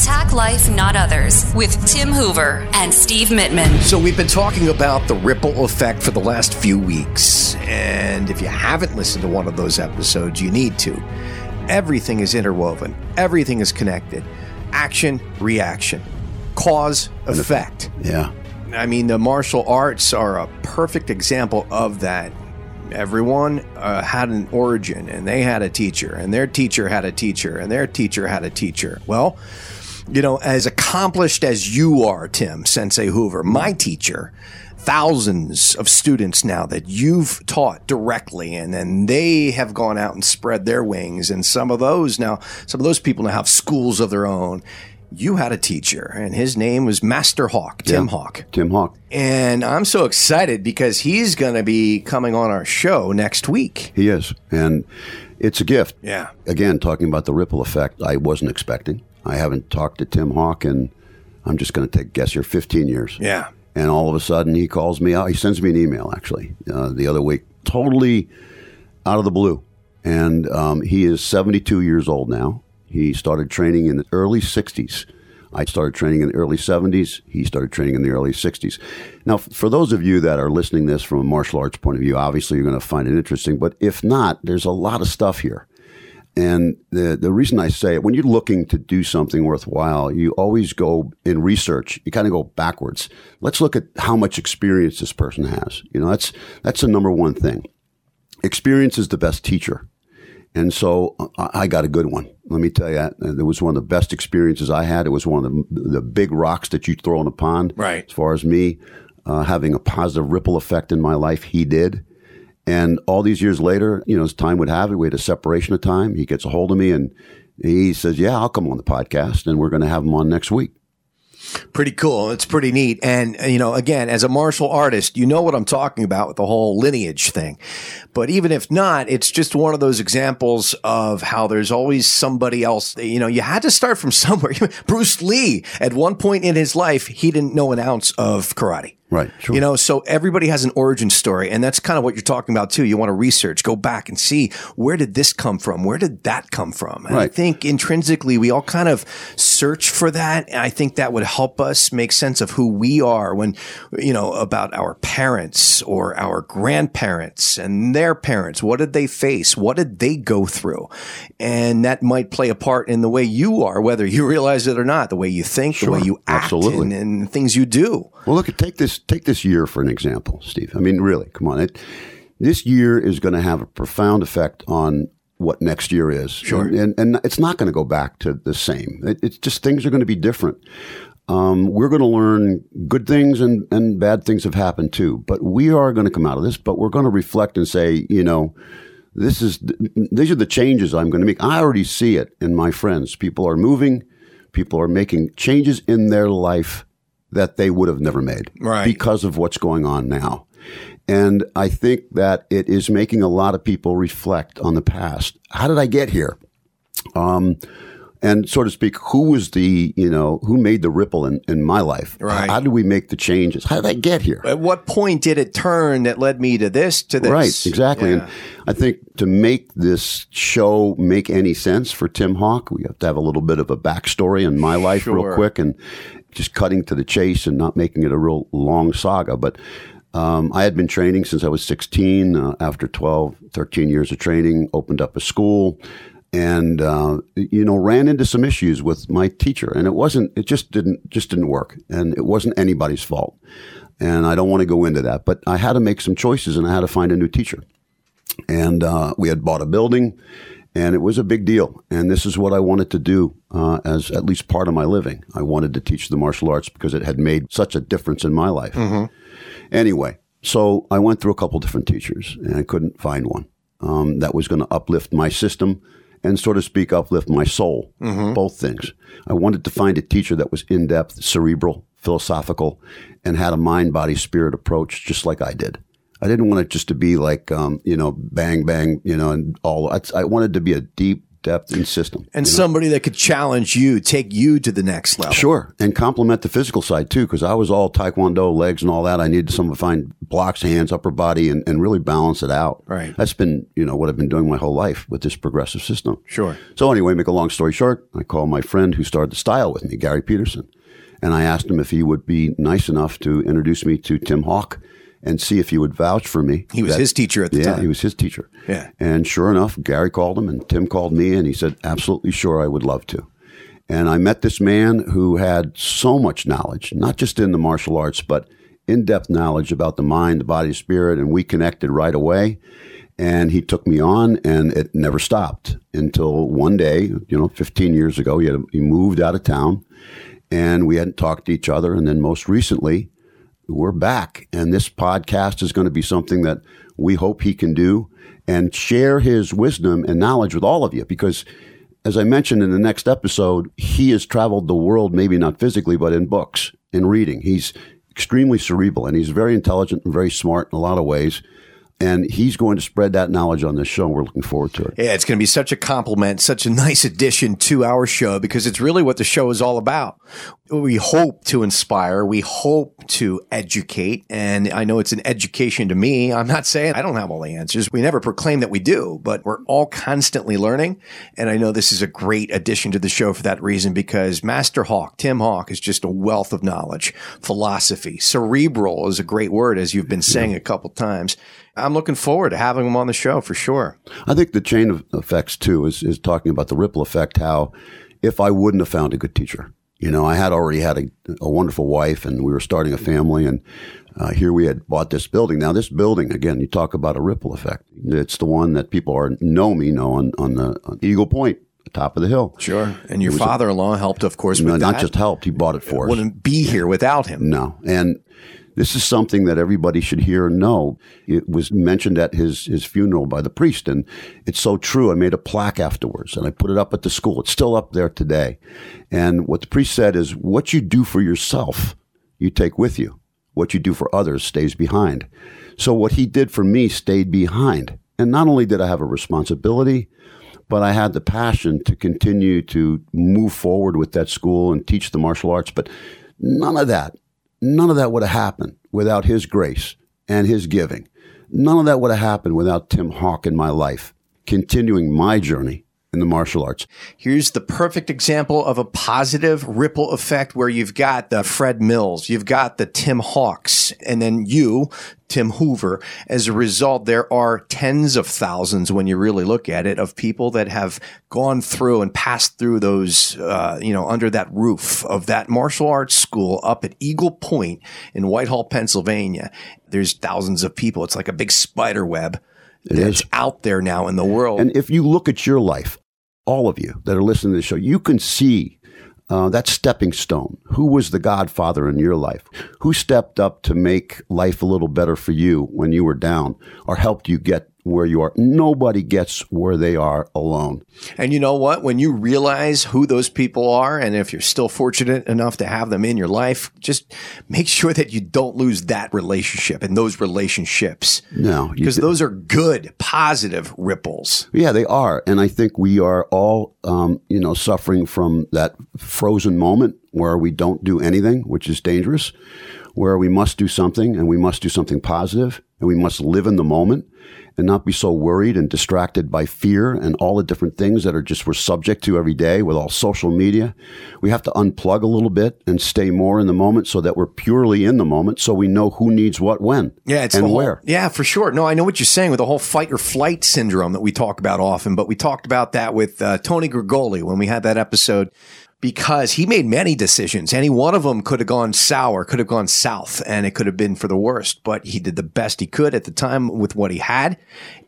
Attack Life, Not Others with Tim Hoover and Steve Mittman. So, we've been talking about the ripple effect for the last few weeks. And if you haven't listened to one of those episodes, you need to. Everything is interwoven, everything is connected. Action, reaction, cause, effect. Yeah. I mean, the martial arts are a perfect example of that. Everyone uh, had an origin, and they had a teacher, and their teacher had a teacher, and their teacher had a teacher. Well, you know, as accomplished as you are, Tim Sensei Hoover, my teacher, thousands of students now that you've taught directly, and then they have gone out and spread their wings, and some of those now, some of those people now have schools of their own you had a teacher, and his name was Master Hawk, Tim yeah, Hawk. Tim Hawk. And I'm so excited because he's going to be coming on our show next week. He is. And it's a gift. Yeah. Again, talking about the ripple effect, I wasn't expecting. I haven't talked to Tim Hawk in, I'm just going to take guess here, 15 years. Yeah. And all of a sudden, he calls me out. He sends me an email, actually, uh, the other week, totally out of the blue. And um, he is 72 years old now he started training in the early 60s. I started training in the early 70s. He started training in the early 60s. Now, for those of you that are listening this from a martial arts point of view, obviously you're going to find it interesting. But if not, there's a lot of stuff here. And the, the reason I say it, when you're looking to do something worthwhile, you always go in research, you kind of go backwards. Let's look at how much experience this person has. You know, that's, that's the number one thing. Experience is the best teacher. And so uh, I got a good one. Let me tell you, that. it was one of the best experiences I had. It was one of the, the big rocks that you throw in a pond. Right. As far as me uh, having a positive ripple effect in my life, he did. And all these years later, you know, as time would have it, we had a separation of time. He gets a hold of me and he says, Yeah, I'll come on the podcast and we're going to have him on next week. Pretty cool. It's pretty neat. And, you know, again, as a martial artist, you know what I'm talking about with the whole lineage thing. But even if not, it's just one of those examples of how there's always somebody else. You know, you had to start from somewhere. Bruce Lee, at one point in his life, he didn't know an ounce of karate. Right. Sure. You know, so everybody has an origin story. And that's kind of what you're talking about too. You want to research, go back and see where did this come from? Where did that come from? And right. I think intrinsically we all kind of search for that. And I think that would help us make sense of who we are when, you know, about our parents or our grandparents and their parents. What did they face? What did they go through? And that might play a part in the way you are, whether you realize it or not, the way you think, sure. the way you act, Absolutely. And, and things you do. Well, look, take this take this year for an example, Steve. I mean, really, come on. It, this year is going to have a profound effect on what next year is. Sure. And, and, and it's not going to go back to the same. It, it's just things are going to be different. Um, we're going to learn good things and, and bad things have happened too. But we are going to come out of this, but we're going to reflect and say, you know, this is these are the changes I'm going to make. I already see it in my friends. People are moving, people are making changes in their life that they would have never made right. because of what's going on now. And I think that it is making a lot of people reflect on the past. How did I get here? Um, and so to speak, who was the, you know, who made the ripple in, in my life? Right. How did we make the changes? How did I get here? At what point did it turn that led me to this, to this? Right, exactly. Yeah. And I think to make this show make any sense for Tim Hawk, we have to have a little bit of a backstory in my life sure. real quick and just cutting to the chase and not making it a real long saga. But um, I had been training since I was 16. Uh, after 12, 13 years of training, opened up a school and uh, you know ran into some issues with my teacher and it wasn't it just didn't just didn't work and it wasn't anybody's fault and i don't want to go into that but i had to make some choices and i had to find a new teacher and uh, we had bought a building and it was a big deal and this is what i wanted to do uh, as at least part of my living i wanted to teach the martial arts because it had made such a difference in my life mm-hmm. anyway so i went through a couple different teachers and i couldn't find one um, that was going to uplift my system and, so to speak, uplift my soul. Mm-hmm. Both things. I wanted to find a teacher that was in depth, cerebral, philosophical, and had a mind, body, spirit approach, just like I did. I didn't want it just to be like, um, you know, bang, bang, you know, and all. I, I wanted to be a deep, depth, and system. And you know? somebody that could challenge you, take you to the next level. Sure, and complement the physical side too, because I was all taekwondo, legs, and all that. I needed someone to find blocks, hands, upper body, and, and really balance it out. Right. That's been you know what I've been doing my whole life with this progressive system. Sure. So anyway, make a long story short, I called my friend who started the style with me, Gary Peterson, and I asked him if he would be nice enough to introduce me to Tim Hawk and see if he would vouch for me. He was that- his teacher at the yeah, time. Yeah, he was his teacher. Yeah. And sure enough, Gary called him and Tim called me and he said, absolutely sure I would love to. And I met this man who had so much knowledge, not just in the martial arts, but in depth knowledge about the mind, the body, spirit. And we connected right away. And he took me on, and it never stopped until one day, you know, 15 years ago, he, had, he moved out of town and we hadn't talked to each other. And then most recently, we're back. And this podcast is going to be something that we hope he can do and share his wisdom and knowledge with all of you because as I mentioned in the next episode, he has traveled the world, maybe not physically, but in books, in reading. He's extremely cerebral and he's very intelligent and very smart in a lot of ways. And he's going to spread that knowledge on this show. We're looking forward to it. Yeah, it's going to be such a compliment, such a nice addition to our show because it's really what the show is all about. We hope to inspire, we hope to educate, and I know it's an education to me. I'm not saying I don't have all the answers. We never proclaim that we do, but we're all constantly learning. And I know this is a great addition to the show for that reason because Master Hawk, Tim Hawk, is just a wealth of knowledge, philosophy. Cerebral is a great word, as you've been saying a couple times. I'm looking forward to having him on the show for sure. I think the chain of effects too is, is talking about the ripple effect. How if I wouldn't have found a good teacher, you know, I had already had a, a wonderful wife and we were starting a family and uh, here we had bought this building. Now this building, again, you talk about a ripple effect. It's the one that people are know me know on, on the on Eagle Point, the top of the hill. Sure. And your father-in-law helped, of course, No, not that. just helped, he bought it for us. wouldn't be here without him. No. And this is something that everybody should hear and know. It was mentioned at his, his funeral by the priest, and it's so true. I made a plaque afterwards and I put it up at the school. It's still up there today. And what the priest said is what you do for yourself, you take with you. What you do for others stays behind. So what he did for me stayed behind. And not only did I have a responsibility, but I had the passion to continue to move forward with that school and teach the martial arts. But none of that, none of that would have happened without his grace and his giving. None of that would have happened without Tim Hawk in my life, continuing my journey in the martial arts. Here's the perfect example of a positive ripple effect where you've got the Fred Mills, you've got the Tim Hawks, and then you, Tim Hoover. As a result, there are tens of thousands when you really look at it of people that have gone through and passed through those, uh, you know, under that roof of that martial arts school up at Eagle Point in Whitehall, Pennsylvania. There's thousands of people. It's like a big spider web that's is. out there now in the world. And if you look at your life, all of you that are listening to the show, you can see uh, that stepping stone. Who was the godfather in your life? Who stepped up to make life a little better for you when you were down or helped you get where you are? Nobody gets where they are alone. And you know what? When you realize who those people are, and if you're still fortunate enough to have them in your life, just make sure that you don't lose that relationship and those relationships. No, Because those are good, positive ripples. Yeah, they are, and I think we are all, um, you know, suffering from that frozen moment where we don't do anything, which is dangerous. Where we must do something, and we must do something positive, and we must live in the moment, and not be so worried and distracted by fear and all the different things that are just we're subject to every day with all social media. We have to unplug a little bit and stay more in the moment, so that we're purely in the moment, so we know who needs what when, Yeah, it's and whole- where. yeah, for sure. No, I know what you're saying with the whole fight or flight syndrome that we talk about often, but we talked about that with uh, Tony Grigoli when we had that episode because he made many decisions. Any one of them could have gone sour, could have gone south, and it could have been for the worst. But he did the best he could at the time with what he had.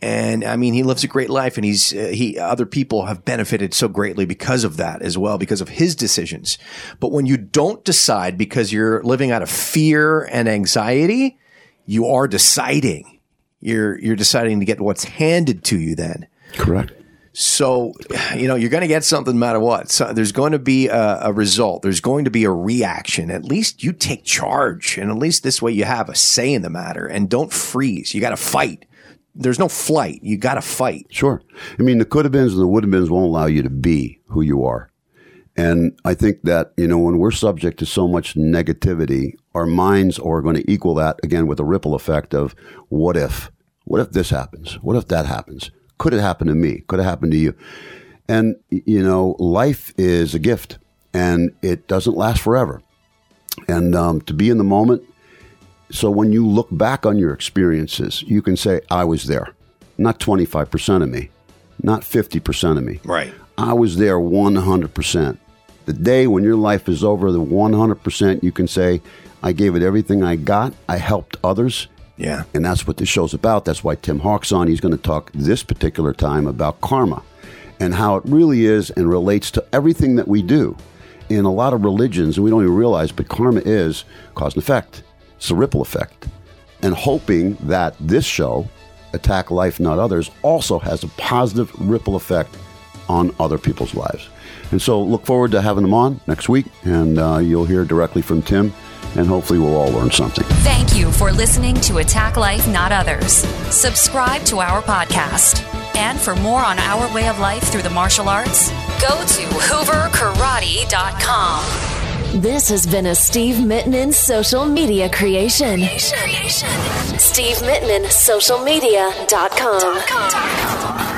And I mean, he lives a great life, and he's uh, he. Other people have benefited so greatly because of that as well, because of his decisions. But when you don't decide because you're living out of fear and anxiety, you are deciding. You're you're deciding to get what's handed to you. Then, Correct. So you know you're going to get something no matter what. So there's going to be a, a result. There's going to be a reaction. At least you take charge, and at least this way you have a say in the matter, and don't freeze. You got to fight. there's no flight. You got to fight. Sure. I mean, the could have beens and the would have beens won't allow you to be who you are. And I think that, you know, when we're subject to so much negativity, our minds are going to equal that again with a ripple effect of what if? What if this happens? What if that happens? Could it happen to me? Could it happen to you? And, you know, life is a gift and it doesn't last forever. And um, to be in the moment, so when you look back on your experiences, you can say, I was there. Not 25% of me, not 50% of me. Right. I was there 100%. The day when your life is over, the 100%, you can say, I gave it everything I got. I helped others. Yeah. And that's what this show's about. That's why Tim Hawk's on. He's going to talk this particular time about karma and how it really is and relates to everything that we do. In a lot of religions, and we don't even realize, but karma is cause and effect. It's a ripple effect. And hoping that this show, Attack Life, Not Others, also has a positive ripple effect on other people's lives. And so look forward to having them on next week, and uh, you'll hear directly from Tim, and hopefully we'll all learn something. Thank you for listening to Attack Life, Not Others. Subscribe to our podcast. And for more on our way of life through the martial arts, go to hooverkarate.com. This has been a Steve Mittman social media creation. Steve Mittman, socialmedia.com.